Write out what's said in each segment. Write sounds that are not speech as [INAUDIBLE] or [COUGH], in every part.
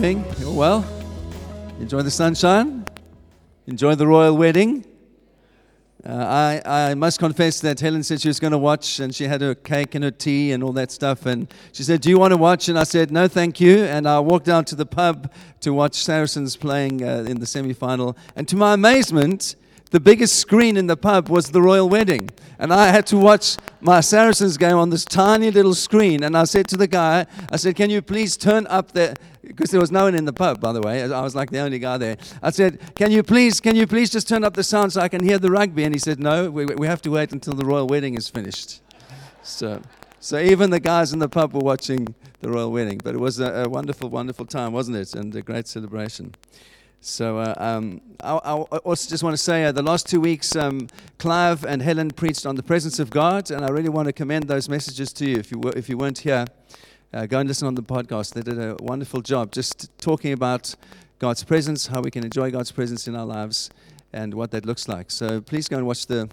doing? You're well? Enjoy the sunshine? Enjoy the royal wedding? Uh, I, I must confess that Helen said she was going to watch, and she had her cake and her tea and all that stuff. And she said, Do you want to watch? And I said, No, thank you. And I walked down to the pub to watch Saracens playing uh, in the semi final. And to my amazement, the biggest screen in the pub was the royal wedding. And I had to watch my Saracens game on this tiny little screen. And I said to the guy, I said, Can you please turn up the because there was no one in the pub, by the way. I was like the only guy there. I said, "Can you please, can you please just turn up the sound so I can hear the rugby?" And he said, "No, we, we have to wait until the royal wedding is finished." So, so even the guys in the pub were watching the royal wedding. But it was a, a wonderful, wonderful time, wasn't it? And a great celebration. So uh, um, I, I, also just want to say uh, the last two weeks, um, Clive and Helen preached on the presence of God, and I really want to commend those messages to you. If you were, if you weren't here, uh, go and listen on the podcast. They did a wonderful job just talking about God's presence, how we can enjoy God's presence in our lives, and what that looks like. So please go and watch the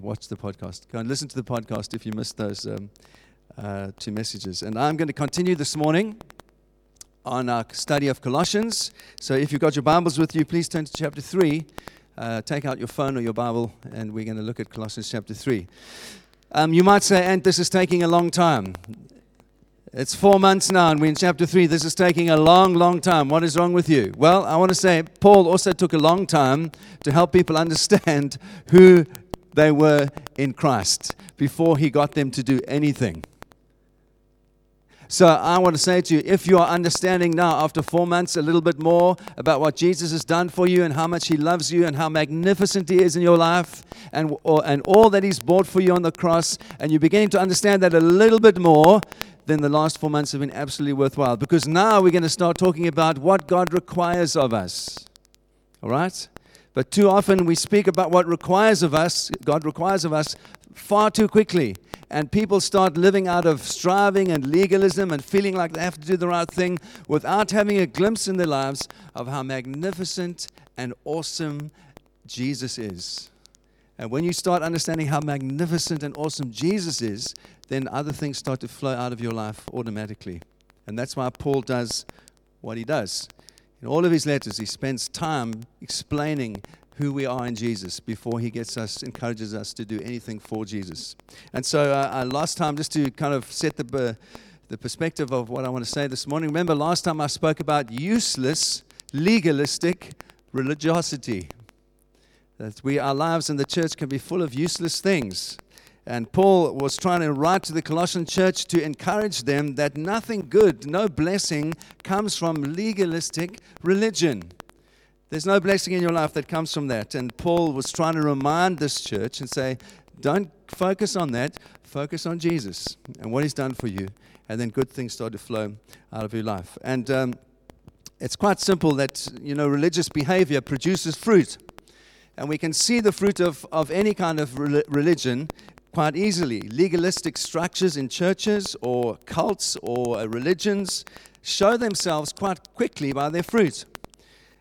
watch the podcast. Go and listen to the podcast if you missed those um, uh, two messages. And I'm going to continue this morning on our study of Colossians. So if you've got your Bibles with you, please turn to chapter 3. Uh, take out your phone or your Bible, and we're going to look at Colossians chapter 3. Um, you might say, and this is taking a long time. It's four months now, and we're in chapter 3. This is taking a long, long time. What is wrong with you? Well, I want to say Paul also took a long time to help people understand who they were in Christ before he got them to do anything. So I want to say to you if you are understanding now, after four months, a little bit more about what Jesus has done for you and how much He loves you and how magnificent He is in your life and, or, and all that He's bought for you on the cross, and you're beginning to understand that a little bit more, then the last four months have been absolutely worthwhile. Because now we're going to start talking about what God requires of us. All right? But too often we speak about what requires of us, God requires of us, far too quickly and people start living out of striving and legalism and feeling like they have to do the right thing without having a glimpse in their lives of how magnificent and awesome Jesus is. And when you start understanding how magnificent and awesome Jesus is, then other things start to flow out of your life automatically. And that's why Paul does what he does. In all of his letters, he spends time explaining who we are in Jesus before he gets us, encourages us to do anything for Jesus. And so, uh, uh, last time, just to kind of set the, uh, the perspective of what I want to say this morning, remember last time I spoke about useless, legalistic religiosity. That we, our lives in the church can be full of useless things. And Paul was trying to write to the Colossian church to encourage them that nothing good, no blessing comes from legalistic religion. There's no blessing in your life that comes from that. And Paul was trying to remind this church and say, don't focus on that. Focus on Jesus and what he's done for you. And then good things start to flow out of your life. And um, it's quite simple that, you know, religious behavior produces fruit. And we can see the fruit of, of any kind of religion quite easily. Legalistic structures in churches or cults or religions show themselves quite quickly by their fruit.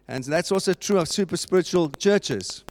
And that's also true of super spiritual churches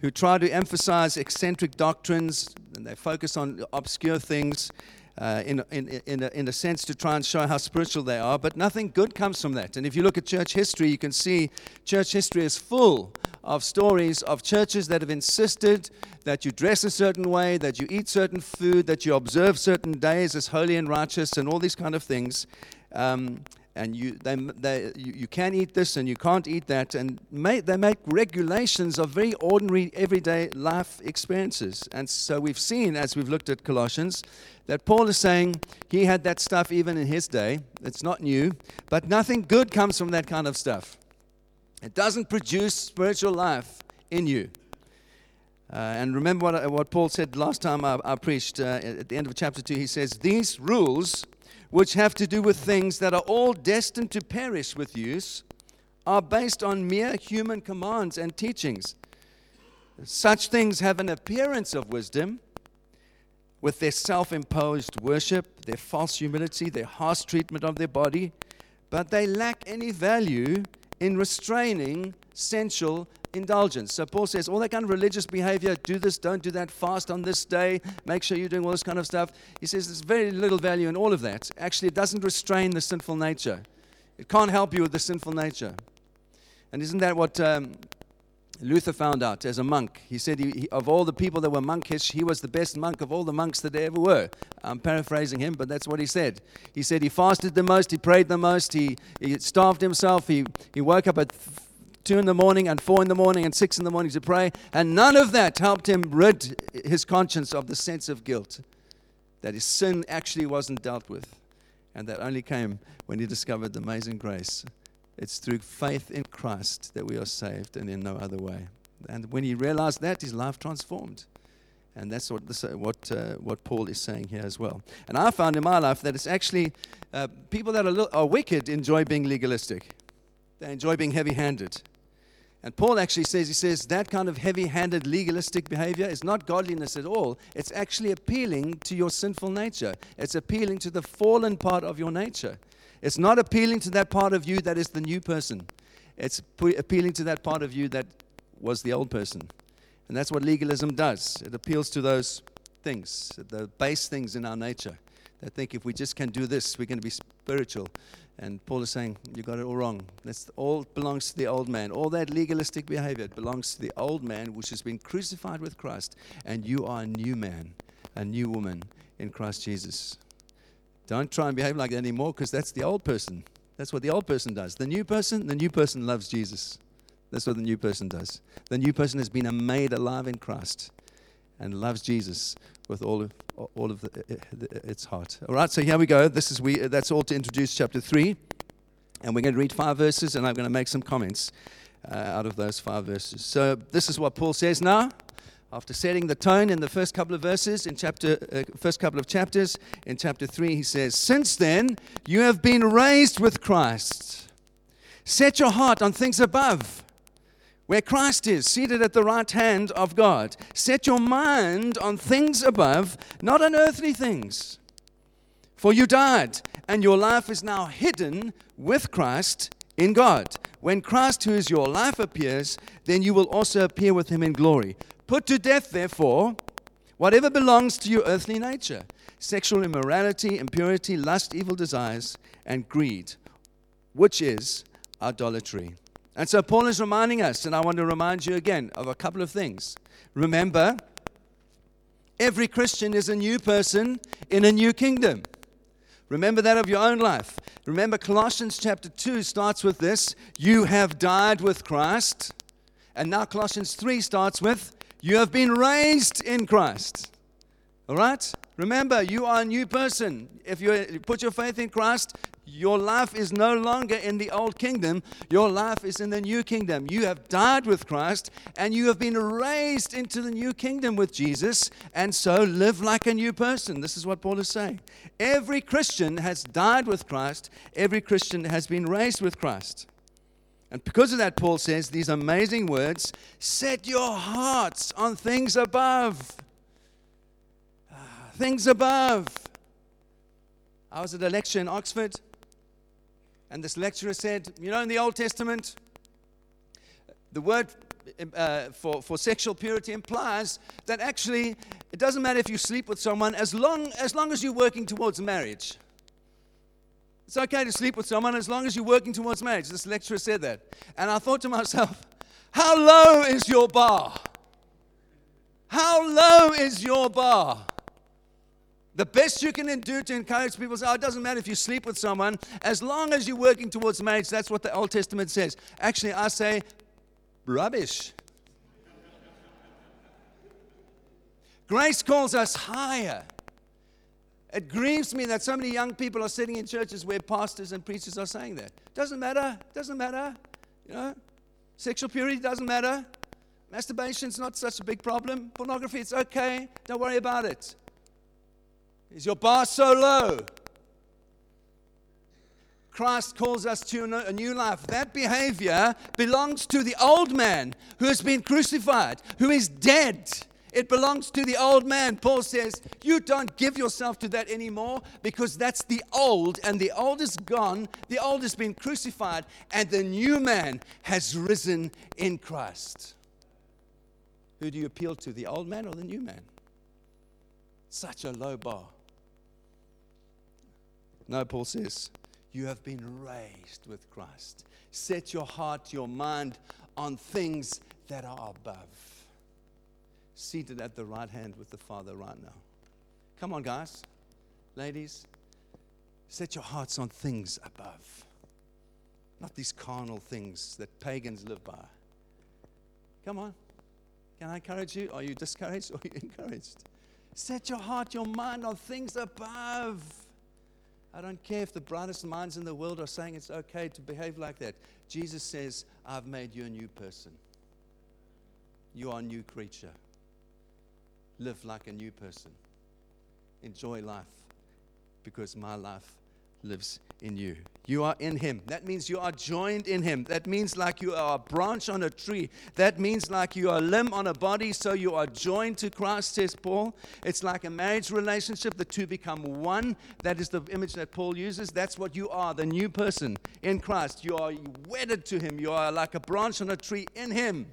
who try to emphasize eccentric doctrines and they focus on obscure things uh, in, in, in, a, in a sense to try and show how spiritual they are, but nothing good comes from that. And if you look at church history, you can see church history is full of stories of churches that have insisted that you dress a certain way, that you eat certain food, that you observe certain days as holy and righteous, and all these kind of things. Um, and you, they, they, you, you can eat this and you can't eat that. And make, they make regulations of very ordinary, everyday life experiences. And so we've seen, as we've looked at Colossians, that Paul is saying he had that stuff even in his day. It's not new, but nothing good comes from that kind of stuff. It doesn't produce spiritual life in you. Uh, and remember what, what Paul said last time I, I preached uh, at the end of chapter 2. He says, These rules which have to do with things that are all destined to perish with use, are based on mere human commands and teachings. Such things have an appearance of wisdom with their self imposed worship, their false humility, their harsh treatment of their body, but they lack any value in restraining sensual indulgence. So Paul says all that kind of religious behavior, do this, don't do that, fast on this day, make sure you're doing all this kind of stuff. He says there's very little value in all of that. Actually, it doesn't restrain the sinful nature. It can't help you with the sinful nature. And isn't that what um, Luther found out as a monk? He said he, he, of all the people that were monkish, he was the best monk of all the monks that there ever were. I'm paraphrasing him, but that's what he said. He said he fasted the most, he prayed the most, he, he starved himself, he, he woke up at two in the morning and four in the morning and six in the morning to pray, and none of that helped him rid his conscience of the sense of guilt that his sin actually wasn't dealt with. And that only came when he discovered the amazing grace. It's through faith in Christ that we are saved and in no other way. And when he realized that, his life transformed. And that's what, this, what, uh, what Paul is saying here as well. And I found in my life that it's actually uh, people that are, are wicked enjoy being legalistic, they enjoy being heavy handed. And Paul actually says, he says, that kind of heavy handed legalistic behavior is not godliness at all. It's actually appealing to your sinful nature, it's appealing to the fallen part of your nature. It's not appealing to that part of you that is the new person, it's appealing to that part of you that was the old person. And that's what legalism does it appeals to those things, the base things in our nature that think if we just can do this, we're going to be spiritual. And Paul is saying, You got it all wrong. That's all belongs to the old man. All that legalistic behavior belongs to the old man, which has been crucified with Christ. And you are a new man, a new woman in Christ Jesus. Don't try and behave like that anymore because that's the old person. That's what the old person does. The new person, the new person loves Jesus. That's what the new person does. The new person has been made alive in Christ and loves Jesus with all of, all of the, its heart. All right, so here we go. This is we. That's all to introduce chapter three, and we're going to read five verses, and I'm going to make some comments uh, out of those five verses. So this is what Paul says now. After setting the tone in the first couple of verses in chapter, uh, first couple of chapters, in chapter three, he says, "Since then you have been raised with Christ. Set your heart on things above." where Christ is, seated at the right hand of God. Set your mind on things above, not on earthly things. For you died, and your life is now hidden with Christ in God. When Christ, who is your life, appears, then you will also appear with him in glory. Put to death, therefore, whatever belongs to your earthly nature sexual immorality, impurity, lust, evil desires, and greed, which is idolatry. And so Paul is reminding us, and I want to remind you again of a couple of things. Remember, every Christian is a new person in a new kingdom. Remember that of your own life. Remember, Colossians chapter 2 starts with this You have died with Christ. And now Colossians 3 starts with You have been raised in Christ. All right? Remember, you are a new person. If you put your faith in Christ, your life is no longer in the old kingdom. Your life is in the new kingdom. You have died with Christ and you have been raised into the new kingdom with Jesus, and so live like a new person. This is what Paul is saying. Every Christian has died with Christ, every Christian has been raised with Christ. And because of that, Paul says these amazing words set your hearts on things above things above. I was at a lecture in Oxford, and this lecturer said, You know, in the Old Testament, the word uh, for, for sexual purity implies that actually it doesn't matter if you sleep with someone as long as, long as you're working towards marriage. It's okay to sleep with someone as long as you're working towards marriage. This lecturer said that. And I thought to myself, how low is your bar? How low is your bar? The best you can do to encourage people say, oh, it doesn't matter if you sleep with someone, as long as you're working towards marriage. That's what the Old Testament says. Actually, I say, rubbish. Grace calls us higher. It grieves me that so many young people are sitting in churches where pastors and preachers are saying that. Doesn't matter. Doesn't matter. You know, sexual purity doesn't matter. Masturbation's not such a big problem. Pornography, it's okay. Don't worry about it. Is your bar so low? Christ calls us to a new life. That behavior belongs to the old man who has been crucified, who is dead. It belongs to the old man. Paul says, You don't give yourself to that anymore because that's the old, and the old is gone. The old has been crucified, and the new man has risen in Christ. Who do you appeal to, the old man or the new man? Such a low bar. No, Paul says, You have been raised with Christ. Set your heart, your mind on things that are above. Seated at the right hand with the Father right now. Come on, guys, ladies. Set your hearts on things above, not these carnal things that pagans live by. Come on. Can I encourage you? Are you discouraged or are you [LAUGHS] encouraged? Set your heart, your mind on things above. I don't care if the brightest minds in the world are saying it's okay to behave like that. Jesus says, I've made you a new person. You are a new creature. Live like a new person. Enjoy life because my life lives in you. You are in Him. That means you are joined in Him. That means like you are a branch on a tree. That means like you are a limb on a body, so you are joined to Christ, says Paul. It's like a marriage relationship. The two become one. That is the image that Paul uses. That's what you are, the new person in Christ. You are wedded to Him. You are like a branch on a tree in Him.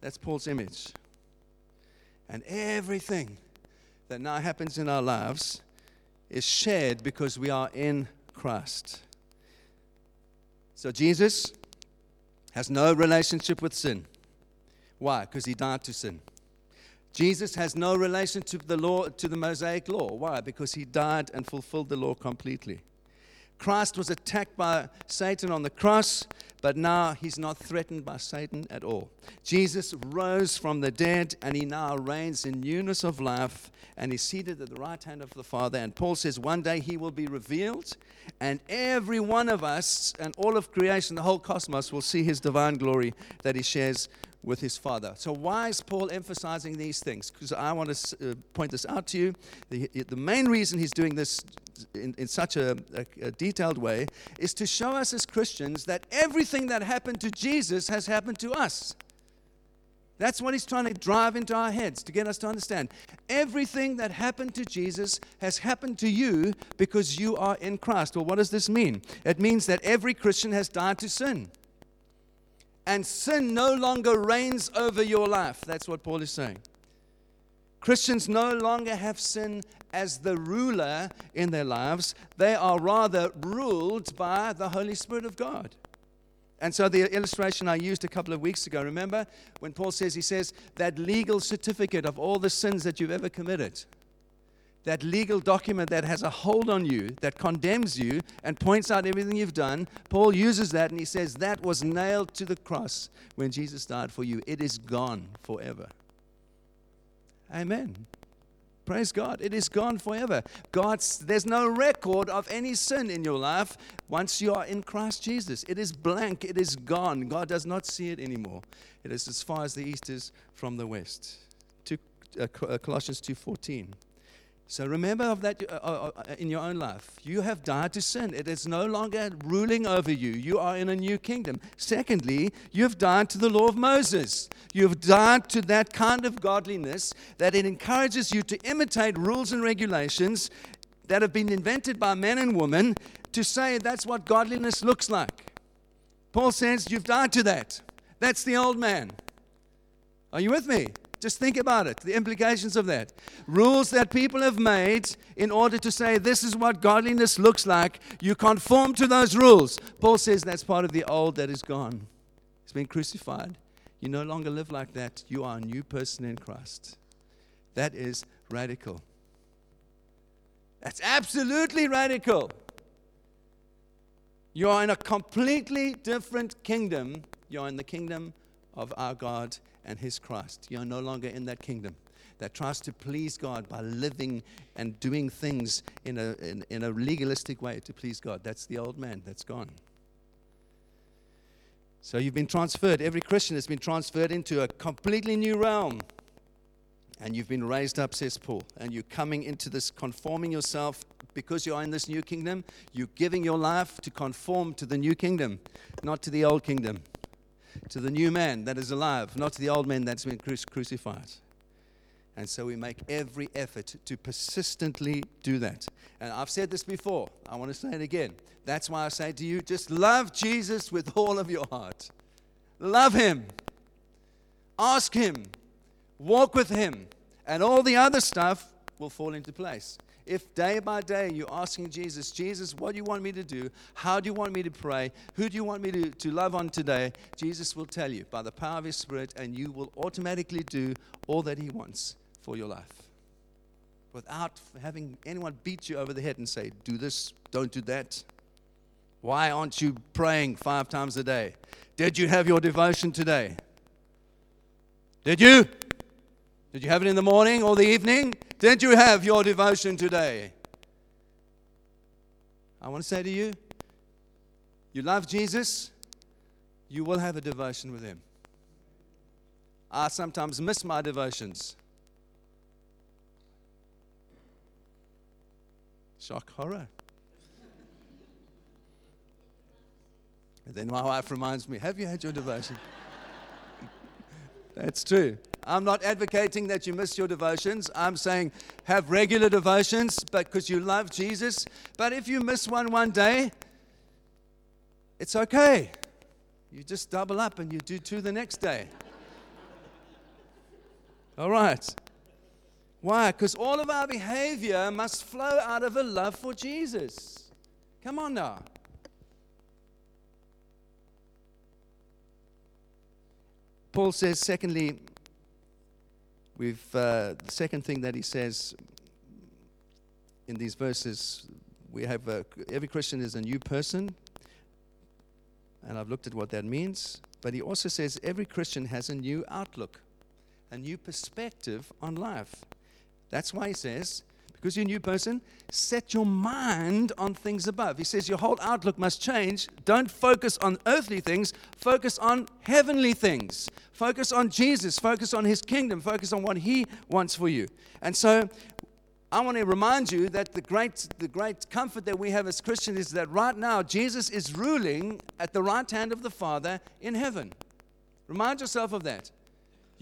That's Paul's image. And everything that now happens in our lives is shared because we are in Christ. So Jesus has no relationship with sin. Why? Because he died to sin. Jesus has no relation to the law to the Mosaic law. Why? Because he died and fulfilled the law completely. Christ was attacked by Satan on the cross, but now he's not threatened by Satan at all. Jesus rose from the dead and he now reigns in newness of life and he's seated at the right hand of the Father. And Paul says one day he will be revealed and every one of us and all of creation, the whole cosmos, will see his divine glory that he shares with his father. So, why is Paul emphasizing these things? Because I want to uh, point this out to you. The, the main reason he's doing this in, in such a, a, a detailed way is to show us as Christians that everything that happened to Jesus has happened to us. That's what he's trying to drive into our heads to get us to understand. Everything that happened to Jesus has happened to you because you are in Christ. Well, what does this mean? It means that every Christian has died to sin. And sin no longer reigns over your life. That's what Paul is saying. Christians no longer have sin as the ruler in their lives, they are rather ruled by the Holy Spirit of God. And so the illustration I used a couple of weeks ago, remember when Paul says, he says, that legal certificate of all the sins that you've ever committed, that legal document that has a hold on you, that condemns you and points out everything you've done, Paul uses that and he says, that was nailed to the cross when Jesus died for you. It is gone forever. Amen. Praise God. It is gone forever. God's there's no record of any sin in your life once you are in Christ Jesus. It is blank. It is gone. God does not see it anymore. It is as far as the east is from the west. Uh, uh Colossians 2:14. So remember of that uh, uh, uh, in your own life. You have died to sin. It is no longer ruling over you. You are in a new kingdom. Secondly, you have died to the law of Moses. You have died to that kind of godliness that it encourages you to imitate rules and regulations that have been invented by men and women to say that's what godliness looks like. Paul says you've died to that. That's the old man. Are you with me? Just think about it, the implications of that. Rules that people have made in order to say this is what godliness looks like. You conform to those rules. Paul says that's part of the old that is gone. It's been crucified. You no longer live like that. You are a new person in Christ. That is radical. That's absolutely radical. You are in a completely different kingdom. You're in the kingdom of our God and his Christ. You're no longer in that kingdom that tries to please God by living and doing things in a, in, in a legalistic way to please God. That's the old man, that's gone. So you've been transferred. Every Christian has been transferred into a completely new realm. And you've been raised up, says Paul. And you're coming into this, conforming yourself because you are in this new kingdom. You're giving your life to conform to the new kingdom, not to the old kingdom to the new man that is alive, not to the old man that's been crucified. And so we make every effort to persistently do that. And I've said this before, I want to say it again. That's why I say to you just love Jesus with all of your heart. Love him. Ask him. Walk with him. And all the other stuff will fall into place. If day by day you're asking Jesus, Jesus, what do you want me to do? How do you want me to pray? Who do you want me to, to love on today? Jesus will tell you by the power of His Spirit, and you will automatically do all that He wants for your life without having anyone beat you over the head and say, Do this, don't do that. Why aren't you praying five times a day? Did you have your devotion today? Did you? Did you have it in the morning or the evening? Did you have your devotion today? I want to say to you, you love Jesus, you will have a devotion with Him. I sometimes miss my devotions. Shock horror. And then my wife reminds me, Have you had your devotion? [LAUGHS] That's true. I'm not advocating that you miss your devotions. I'm saying have regular devotions because you love Jesus. But if you miss one one day, it's okay. You just double up and you do two the next day. All right. Why? Because all of our behavior must flow out of a love for Jesus. Come on now. Paul says, secondly, we've, uh, the second thing that he says in these verses, we have a, every Christian is a new person, and I've looked at what that means. But he also says every Christian has a new outlook, a new perspective on life. That's why he says, because you're a new person, set your mind on things above. He says your whole outlook must change. Don't focus on earthly things, focus on heavenly things. Focus on Jesus, focus on his kingdom, focus on what he wants for you. And so I want to remind you that the great, the great comfort that we have as Christians is that right now Jesus is ruling at the right hand of the Father in heaven. Remind yourself of that.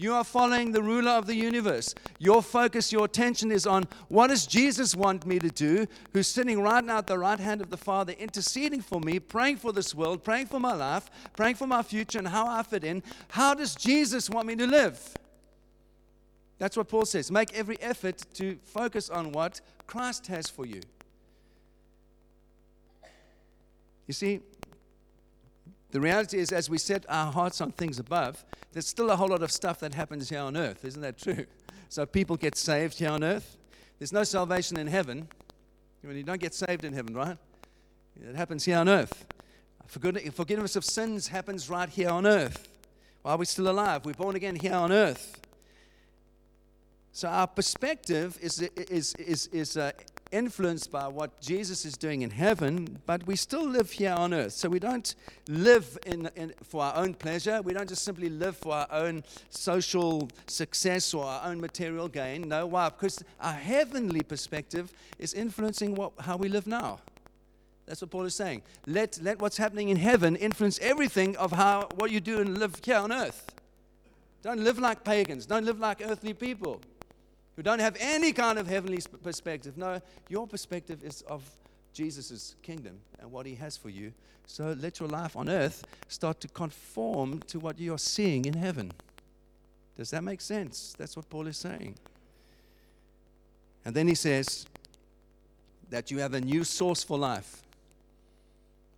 You are following the ruler of the universe. Your focus, your attention is on what does Jesus want me to do, who's sitting right now at the right hand of the Father, interceding for me, praying for this world, praying for my life, praying for my future and how I fit in. How does Jesus want me to live? That's what Paul says. Make every effort to focus on what Christ has for you. You see, the reality is, as we set our hearts on things above, there's still a whole lot of stuff that happens here on earth. Isn't that true? [LAUGHS] So people get saved here on earth. There's no salvation in heaven. You don't get saved in heaven, right? It happens here on earth. Forgiveness of sins happens right here on earth. While we're still alive, we're born again here on earth. So our perspective is, is, is, is uh, influenced by what Jesus is doing in heaven, but we still live here on earth. So we don't live in, in, for our own pleasure. We don't just simply live for our own social success or our own material gain. No, why? Because our heavenly perspective is influencing what, how we live now. That's what Paul is saying. Let, let what's happening in heaven influence everything of how what you do and live here on earth. Don't live like pagans. Don't live like earthly people who don't have any kind of heavenly perspective. No, your perspective is of Jesus' kingdom and what he has for you. So let your life on earth start to conform to what you are seeing in heaven. Does that make sense? That's what Paul is saying. And then he says that you have a new source for life.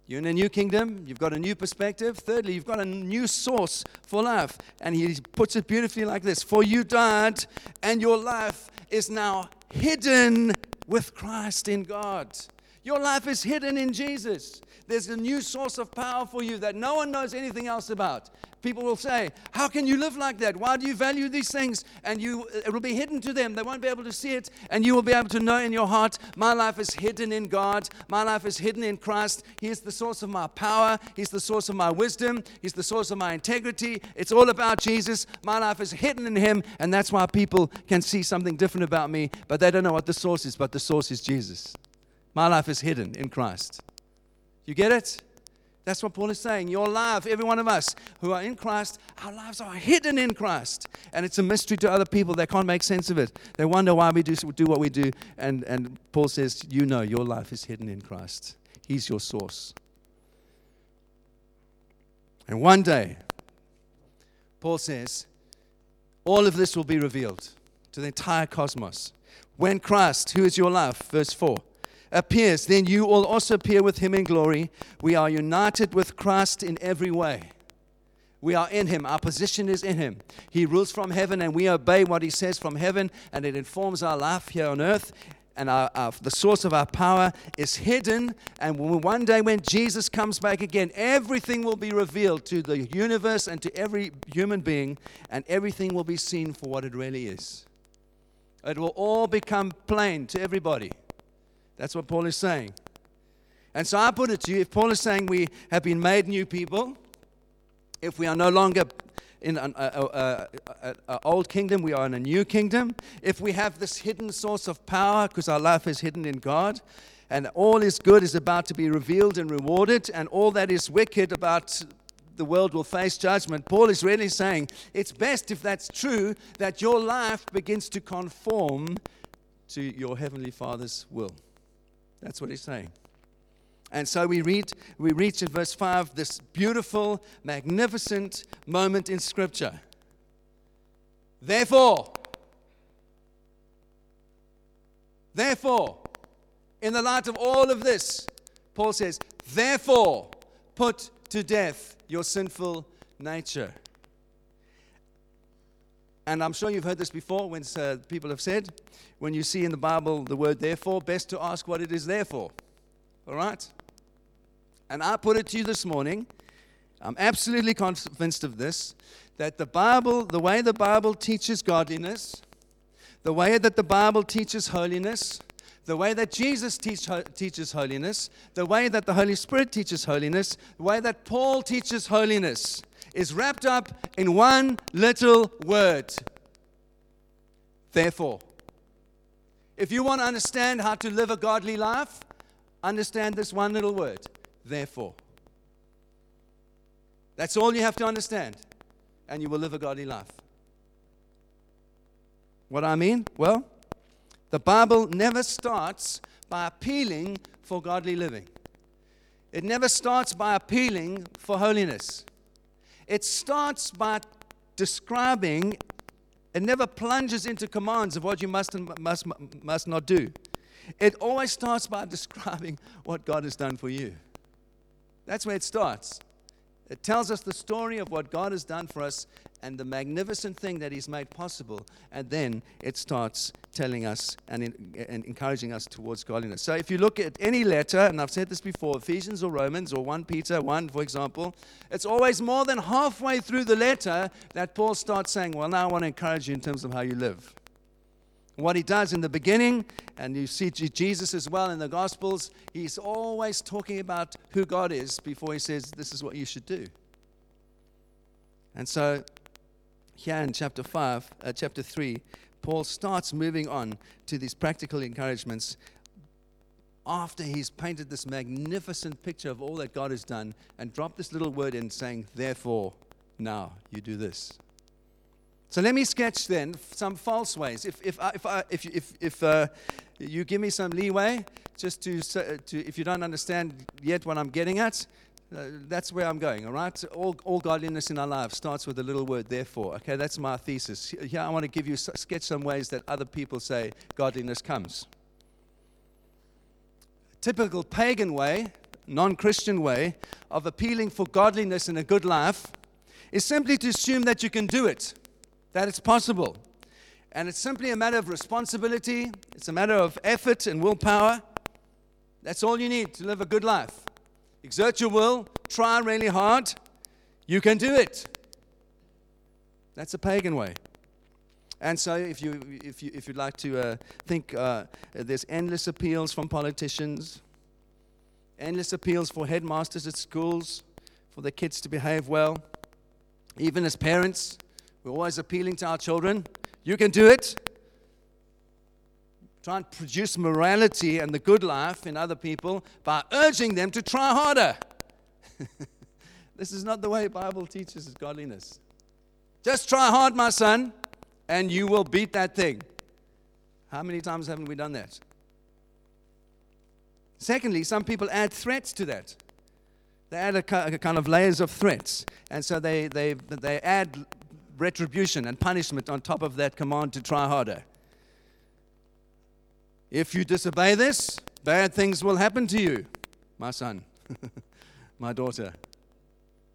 You're in a new kingdom, you've got a new perspective. Thirdly, you've got a new source for life. And he puts it beautifully like this For you died, and your life is now hidden with Christ in God. Your life is hidden in Jesus. There's a new source of power for you that no one knows anything else about. People will say, How can you live like that? Why do you value these things? And you, it will be hidden to them. They won't be able to see it. And you will be able to know in your heart, My life is hidden in God. My life is hidden in Christ. He is the source of my power. He's the source of my wisdom. He's the source of my integrity. It's all about Jesus. My life is hidden in Him. And that's why people can see something different about me, but they don't know what the source is. But the source is Jesus. My life is hidden in Christ. You get it? That's what Paul is saying. Your life, every one of us who are in Christ, our lives are hidden in Christ. And it's a mystery to other people. They can't make sense of it. They wonder why we do, do what we do. And, and Paul says, You know, your life is hidden in Christ. He's your source. And one day, Paul says, all of this will be revealed to the entire cosmos. When Christ, who is your life, verse 4, appears, then you will also appear with him in glory. We are united with Christ in every way. We are in him. Our position is in him. He rules from heaven, and we obey what he says from heaven, and it informs our life here on earth. And our, our, the source of our power is hidden. And when, one day, when Jesus comes back again, everything will be revealed to the universe and to every human being, and everything will be seen for what it really is. It will all become plain to everybody. That's what Paul is saying. And so I put it to you if Paul is saying we have been made new people, if we are no longer in an a, a, a, old kingdom, we are in a new kingdom. If we have this hidden source of power, because our life is hidden in God, and all is good is about to be revealed and rewarded, and all that is wicked about the world will face judgment. Paul is really saying it's best if that's true that your life begins to conform to your heavenly Father's will. That's what he's saying. And so we read, we reach in verse 5 this beautiful, magnificent moment in Scripture. Therefore, therefore, in the light of all of this, Paul says, therefore, put to death your sinful nature. And I'm sure you've heard this before when uh, people have said, when you see in the Bible the word therefore, best to ask what it is there for. All right? And I put it to you this morning, I'm absolutely convinced of this, that the Bible, the way the Bible teaches godliness, the way that the Bible teaches holiness, the way that Jesus teach, teaches holiness, the way that the Holy Spirit teaches holiness, the way that Paul teaches holiness is wrapped up in one little word. Therefore. If you want to understand how to live a godly life, understand this one little word therefore. That's all you have to understand, and you will live a godly life. What I mean? Well, the Bible never starts by appealing for godly living. It never starts by appealing for holiness. It starts by describing, it never plunges into commands of what you must and must, must not do. It always starts by [LAUGHS] describing what God has done for you. That's where it starts. It tells us the story of what God has done for us and the magnificent thing that He's made possible. And then it starts telling us and, in, and, encouraging us towards godliness. So if you look at any letter, and I've said this before, Ephesians or Romans or 1 Peter 1, for example, it's always more than halfway through the letter that Paul starts saying, Well, now I want to encourage you in terms of how you live. What he does in the beginning, and you see Jesus as well in the Gospels, he's always talking about who God is before he says, This is what you should do. And so, here in chapter 5, uh, chapter 3, Paul starts moving on to these practical encouragements after he's painted this magnificent picture of all that God has done and dropped this little word in saying, Therefore, now you do this. So let me sketch then some false ways. If, if, I, if, I, if, if, if uh, you give me some leeway, just to, to, if you don't understand yet what I'm getting at, uh, that's where I'm going, all right? All, all godliness in our lives starts with a little word, therefore. Okay, that's my thesis. Here I want to give you, sketch some ways that other people say godliness comes. Typical pagan way, non Christian way of appealing for godliness in a good life is simply to assume that you can do it that it's possible. And it's simply a matter of responsibility, it's a matter of effort and willpower. That's all you need to live a good life. Exert your will, try really hard, you can do it. That's a pagan way. And so, if, you, if, you, if you'd like to uh, think, uh, there's endless appeals from politicians, endless appeals for headmasters at schools, for the kids to behave well. Even as parents, we're always appealing to our children. You can do it. Try and produce morality and the good life in other people by urging them to try harder. [LAUGHS] this is not the way Bible teaches godliness. Just try hard, my son, and you will beat that thing. How many times haven't we done that? Secondly, some people add threats to that. They add a, a kind of layers of threats. And so they, they, they add retribution and punishment on top of that command to try harder. If you disobey this, bad things will happen to you, my son, [LAUGHS] my daughter.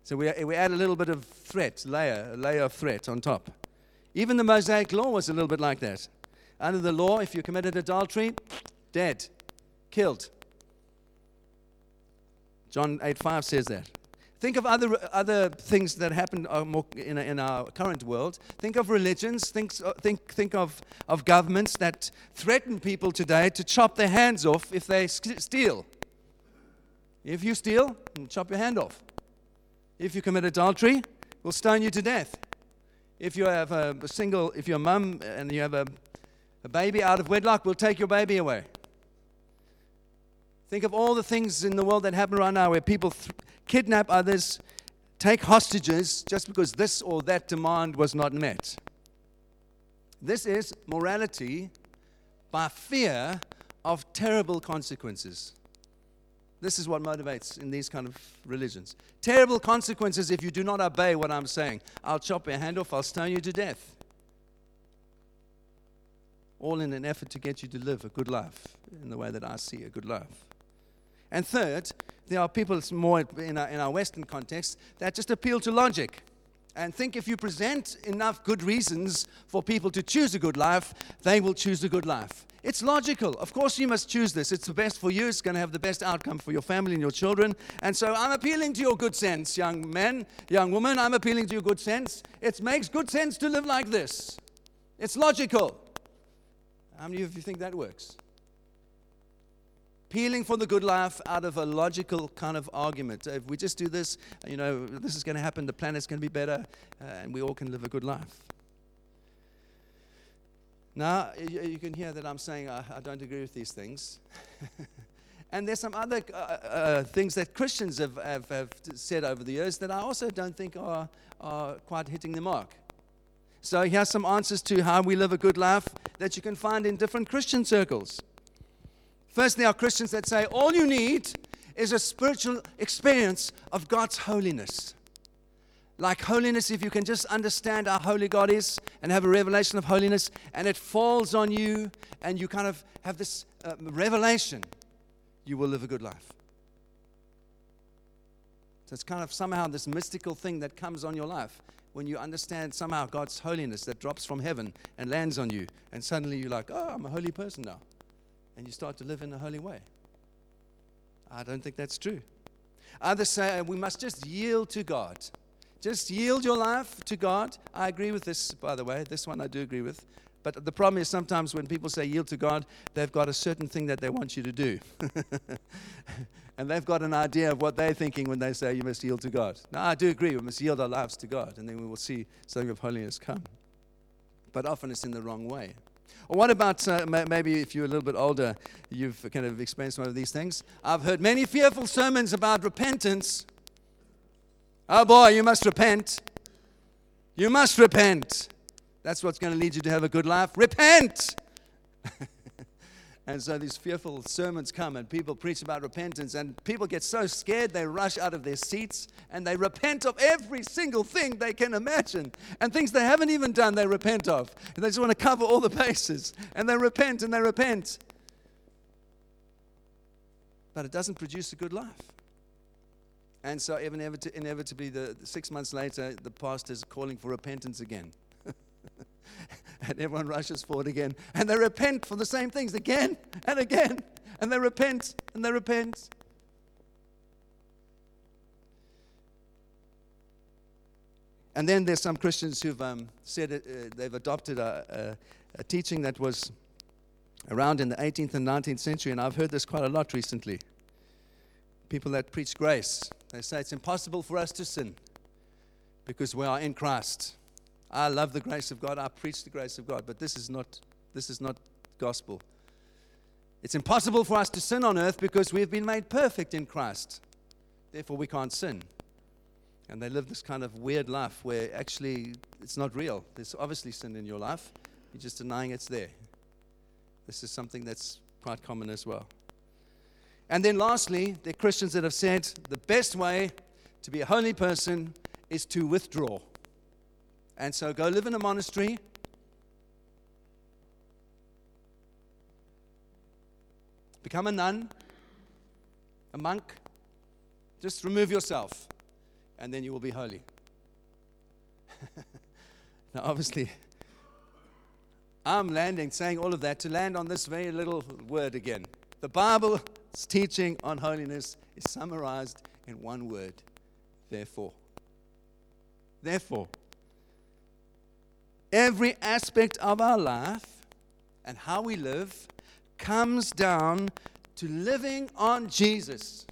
So we, we add a little bit of threat, layer, a layer of threat on top. Even the Mosaic law was a little bit like that. Under the law, if you committed adultery, dead, killed. John 8 5 says that. Think of other, other things that happen uh, in, in our current world. Think of religions. Think, uh, think, think of, of governments that threaten people today to chop their hands off if they steal. If you steal, chop your hand off. If you commit adultery, we'll stone you to death. If you have a, single, if you're a mum and you have a, a baby out of wedlock, we'll take your baby away. Think of all the things in the world that happen right now where people th- kidnap others, take hostages just because this or that demand was not met. This is morality by fear of terrible consequences. This is what motivates in these kind of religions. Terrible consequences if you do not obey what I'm saying. I'll chop your hand off, I'll stone you to death. All in an effort to get you to live a good life in the way that I see a good life. And third, there are people more in our, in our Western context that just appeal to logic and think if you present enough good reasons for people to choose a good life, they will choose a good life. It's logical. Of course, you must choose this. It's the best for you. It's going to have the best outcome for your family and your children. And so I'm appealing to your good sense, young men, young woman. I'm appealing to your good sense. It makes good sense to live like this. It's logical. How many of you think that works? Peeling for the good life out of a logical kind of argument. If we just do this, you know, this is going to happen, the planet's going to be better, uh, and we all can live a good life. Now, you, you can hear that I'm saying I, I don't agree with these things. [LAUGHS] and there's some other uh, uh, things that Christians have, have, have, said over the years that I also don't think are, are quite hitting the mark. So, here's some answers to how we live a good life that you can find in different Christian circles. First, there are Christians that say all you need is a spiritual experience of God's holiness. Like holiness, if you can just understand how holy God is and have a revelation of holiness, and it falls on you, and you kind of have this uh, revelation, you will live a good life. So it's kind of somehow this mystical thing that comes on your life when you understand somehow God's holiness that drops from heaven and lands on you, and suddenly you're like, oh, I'm a holy person now and you start to live in a holy way. I don't think that's true. Others say we must just yield to God. Just yield your life to God. I agree with this, by the way. This one I do agree with. But the problem is sometimes when people say yield to God, they've got a certain thing that they want you to do. [LAUGHS] and they've got an idea of what they're thinking when they say you must yield to God. Now, I do agree, we must yield our lives to God, and then we will see something of holiness come. But often it's in the wrong way. Or what about uh, maybe if you're a little bit older, you've kind of experienced one of these things? I've heard many fearful sermons about repentance. Oh boy, you must repent. You must repent. That's what's going to lead you to have a good life. Repent! [LAUGHS] And so these fearful sermons come, and people preach about repentance, and people get so scared they rush out of their seats and they repent of every single thing they can imagine. And things they haven't even done, they repent of. And they just want to cover all the bases. And they repent and they repent. But it doesn't produce a good life. And so, inevitably, the, six months later, the pastor's calling for repentance again. [LAUGHS] and everyone rushes forward again. And they repent for the same things again and again. And they repent and they repent. And then there's some Christians who've um, said uh, they've adopted a, a, a teaching that was around in the 18th and 19th century, and I've heard this quite a lot recently. People that preach grace, they say it's impossible for us to sin because we are in Christ. I love the grace of God. I preach the grace of God, but this is not this is not gospel. It's impossible for us to sin on earth because we've been made perfect in Christ. Therefore, we can't sin. And they live this kind of weird life where actually it's not real. There's obviously sin in your life. You're just denying it's there. This is something that's quite common as well. And then lastly, there are Christians that have said the best way to be a holy person is to withdraw. And so go live in a monastery. Become a nun, a monk. Just remove yourself, and then you will be holy. [LAUGHS] now, obviously, I'm landing, saying all of that to land on this very little word again. The Bible's teaching on holiness is summarized in one word therefore. Therefore, every aspect of our life and how we live comes down to living on Jesus.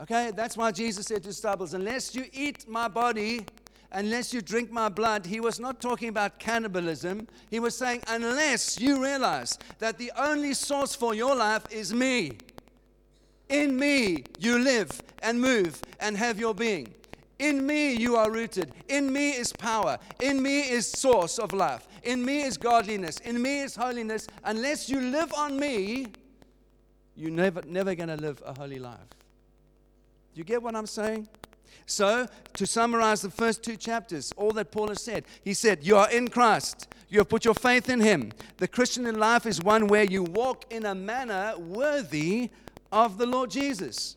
Okay, that's why Jesus said to disciples, Unless you eat my body, unless you drink my blood, he was not talking about cannibalism. He was saying, Unless you realize that the only source for your life is me. In me you live and move and have your being. In me you are rooted. In me is power. In me is source of life. In me is godliness. In me is holiness. Unless you live on me, you're never, never going to live a holy life. Do you get what I'm saying? So, to summarize the first two chapters, all that Paul has said, he said, You are in Christ. You have put your faith in him. The Christian life is one where you walk in a manner worthy of the Lord Jesus.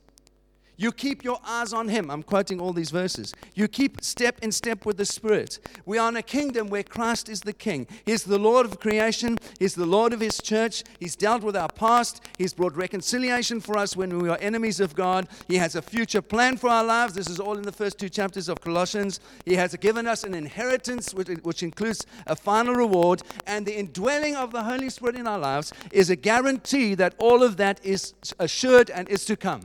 You keep your eyes on Him. I'm quoting all these verses. You keep step in step with the Spirit. We are in a kingdom where Christ is the King. He's the Lord of creation, He's the Lord of His church. He's dealt with our past, He's brought reconciliation for us when we are enemies of God. He has a future plan for our lives. This is all in the first two chapters of Colossians. He has given us an inheritance, which includes a final reward, and the indwelling of the Holy Spirit in our lives is a guarantee that all of that is assured and is to come.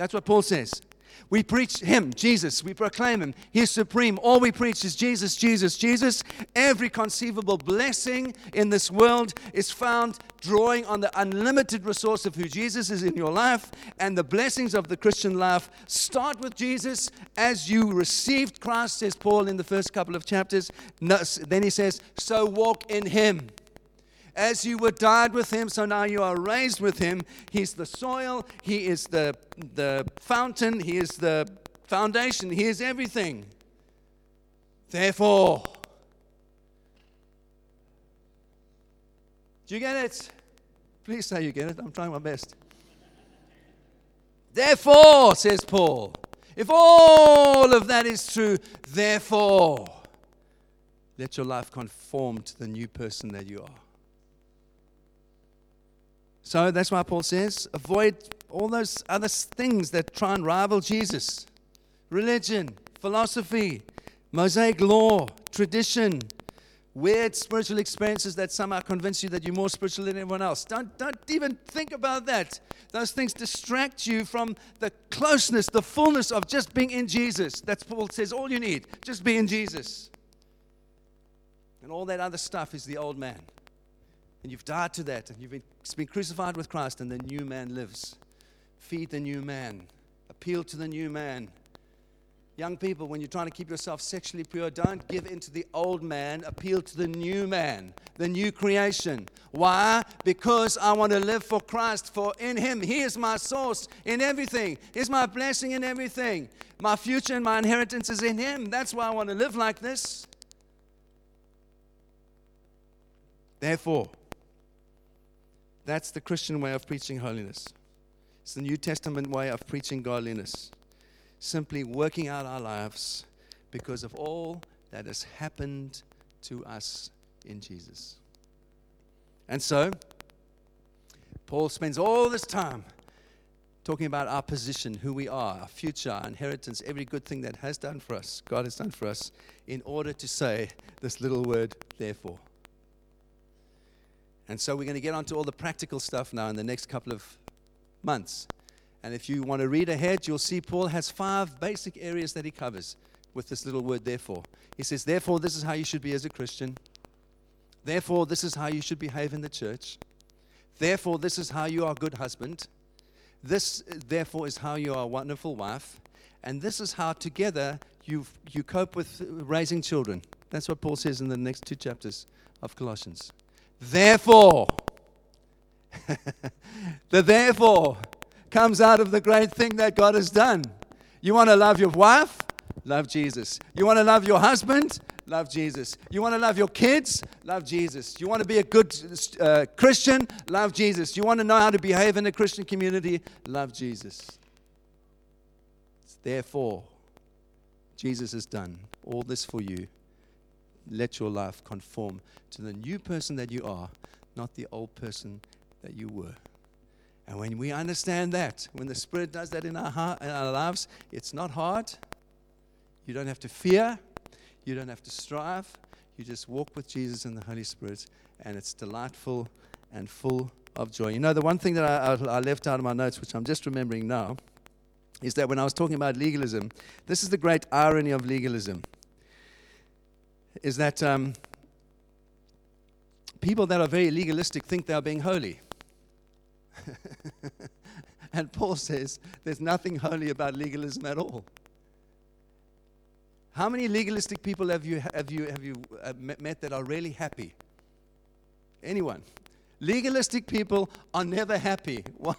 That's what Paul says. We preach Him, Jesus. We proclaim Him. He's supreme. All we preach is Jesus, Jesus, Jesus. Every conceivable blessing in this world is found drawing on the unlimited resource of who Jesus is in your life. And the blessings of the Christian life start with Jesus as you received Christ, says Paul in the first couple of chapters. Then he says, So walk in Him. As you were died with him, so now you are raised with him. He's the soil, he is the, the fountain, he is the foundation, he is everything. Therefore, do you get it? Please say you get it. I'm trying my best. Therefore, says Paul, if all of that is true, therefore, let your life conform to the new person that you are. So that's why Paul says avoid all those other things that try and rival Jesus religion, philosophy, Mosaic law, tradition, weird spiritual experiences that somehow convince you that you're more spiritual than everyone else. Don't, don't even think about that. Those things distract you from the closeness, the fullness of just being in Jesus. That's Paul says all you need. Just be in Jesus. And all that other stuff is the old man and you've died to that, and you've been, been crucified with Christ, and the new man lives. Feed the new man, appeal to the new man. Young people, when you're trying to keep yourself sexually pure, don't give in to the old man. Appeal to the new man, the new creation. Why? Because I want to live for Christ, for in Him, He is my source in everything. He's my blessing in everything. My future and my inheritance is in Him. That's why I want to live like this. Therefore, that's the Christian way of preaching holiness. It's the New Testament way of preaching godliness. Simply working out our lives because of all that has happened to us in Jesus. And so, Paul spends all this time talking about our position, who we are, our future, our inheritance, every good thing that has done for us, God has done for us, in order to say this little word, therefore. And so we're going to get onto all the practical stuff now in the next couple of months. And if you want to read ahead, you'll see Paul has five basic areas that he covers with this little word, therefore. He says, Therefore, this is how you should be as a Christian. Therefore, this is how you should behave in the church. Therefore, this is how you are a good husband. This, therefore, is how you are a wonderful wife. And this is how together you, you cope with raising children. That's what Paul says in the next two chapters of Colossians. Therefore, [LAUGHS] the therefore comes out of the great thing that God has done. You want to love your wife? Love Jesus. You want to love your husband? Love Jesus. You want to love your kids? Love Jesus. You want to be a good uh, Christian? Love Jesus. You want to know how to behave in a Christian community? Love Jesus. Therefore, Jesus has done all this for you. Let your life conform to the new person that you are, not the old person that you were. And when we understand that, when the Spirit does that in our, heart, in our lives, it's not hard. You don't have to fear. You don't have to strive. You just walk with Jesus and the Holy Spirit, and it's delightful and full of joy. You know, the one thing that I, I left out of my notes, which I'm just remembering now, is that when I was talking about legalism, this is the great irony of legalism, is that um, people that are very legalistic think they are being holy. [LAUGHS] and Paul says there's nothing holy about legalism at all. How many legalistic people have you, have you, have you uh, met that are really happy? Anyone? Legalistic people are never happy. [LAUGHS] Why?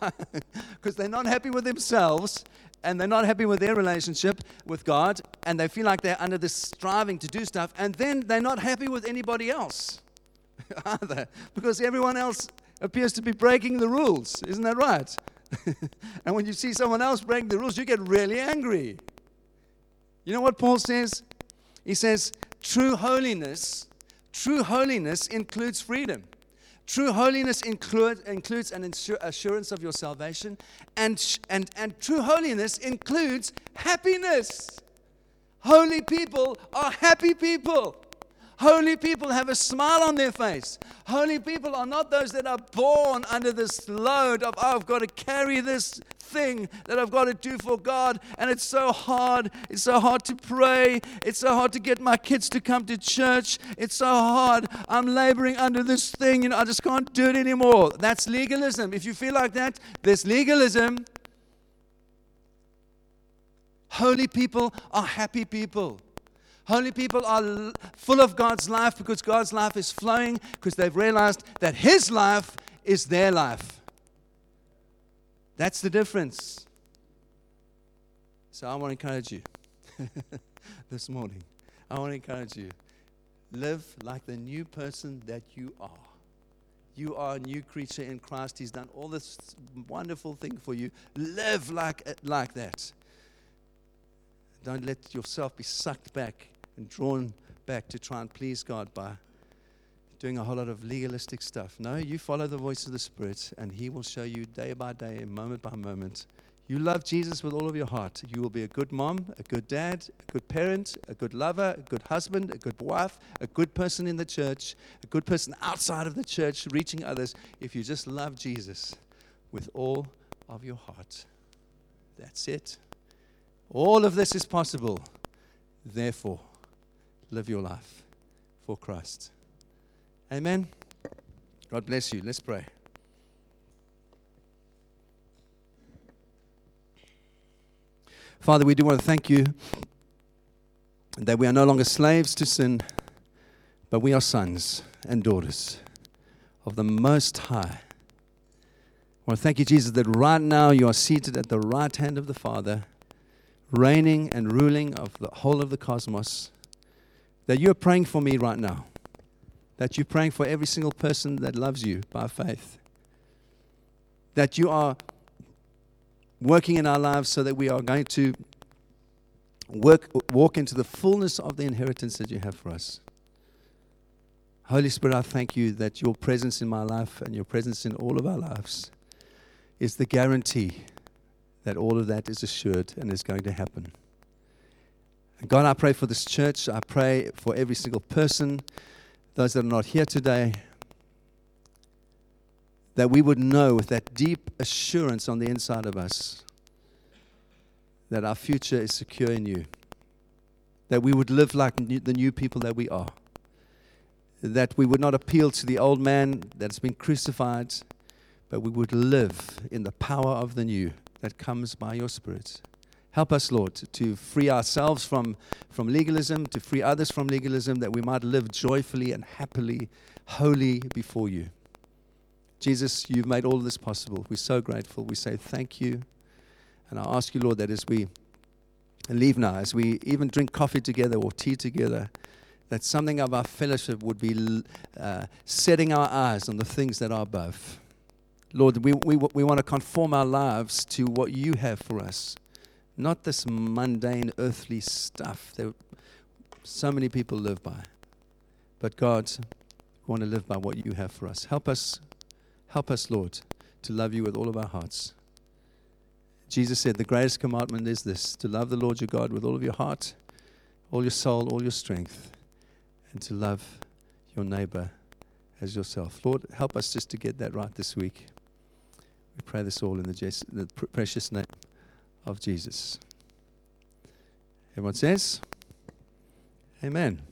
Because they're not happy with themselves and they're not happy with their relationship with God and they feel like they're under this striving to do stuff and then they're not happy with anybody else [LAUGHS] either because everyone else appears to be breaking the rules. Isn't that right? [LAUGHS] and when you see someone else breaking the rules, you get really angry. You know what Paul says? He says, true holiness, true holiness includes freedom. True holiness include, includes an assurance of your salvation, and, and, and true holiness includes happiness. Holy people are happy people. Holy people have a smile on their face. Holy people are not those that are born under this load of, oh, I've got to carry this thing that I've got to do for God, and it's so hard. It's so hard to pray. It's so hard to get my kids to come to church. It's so hard. I'm laboring under this thing, you know, I just can't do it anymore. That's legalism. If you feel like that, there's legalism. Holy people are happy people. Holy people are full of God's life because God's life is flowing because they've realized that His life is their life. That's the difference. So I want to encourage you [LAUGHS] this morning. I want to encourage you. Live like the new person that you are. You are a new creature in Christ. He's done all this wonderful thing for you. Live like, like that. Don't let yourself be sucked back and drawn back to try and please God by doing a whole lot of legalistic stuff. No, you follow the voice of the Spirit, and He will show you day by day, moment by moment. You love Jesus with all of your heart. You will be a good mom, a good dad, a good parent, a good lover, a good husband, a good wife, a good person in the church, a good person outside of the church, reaching others, if you just love Jesus with all of your heart. That's it. All of this is possible. Therefore, live your life for Christ. Amen. God bless you. Let's pray. Father, we do want to thank you that we are no longer slaves to sin, but we are sons and daughters of the Most High. I want to thank you, Jesus, that right now you are seated at the right hand of the Father, reigning and ruling of the whole of the cosmos that you're praying for me right now, that you're praying for every single person that loves you by faith, that you are working in our lives so that we are going to work, walk into the fullness of the inheritance that you have for us. Holy Spirit, I thank you that your presence in my life and your presence in all of our lives is the guarantee that all of that is assured and is going to happen. God, I pray for this church. I pray for every single person, those that are not here today, that we would know with that deep assurance on the inside of us that our future is secure in you, that we would live like the new people that we are, that we would not appeal to the old man that's been crucified, but we would live in the power of the new that comes by your Spirit. Help us, Lord, to free ourselves from, from legalism, to free others from legalism, that we might live joyfully and happily, holy before you. Jesus, you've made all this possible. We're so grateful. We say thank you. And I ask you, Lord, that as we leave now, as we even drink coffee together or tea together, that something of our fellowship would be uh, setting our eyes on the things that are above. Lord, we, we, we want to conform our lives to what you have for us, not this mundane earthly stuff that so many people live by. But God, we want to live by what you have for us. Help us, help us, Lord, to love you with all of our hearts. Jesus said, The greatest commandment is this to love the Lord your God with all of your heart, all your soul, all your strength, and to love your neighbor as yourself. Lord, help us just to get that right this week. We pray this all in the, Jesus, the precious name of Jesus. Everyone says, Amen.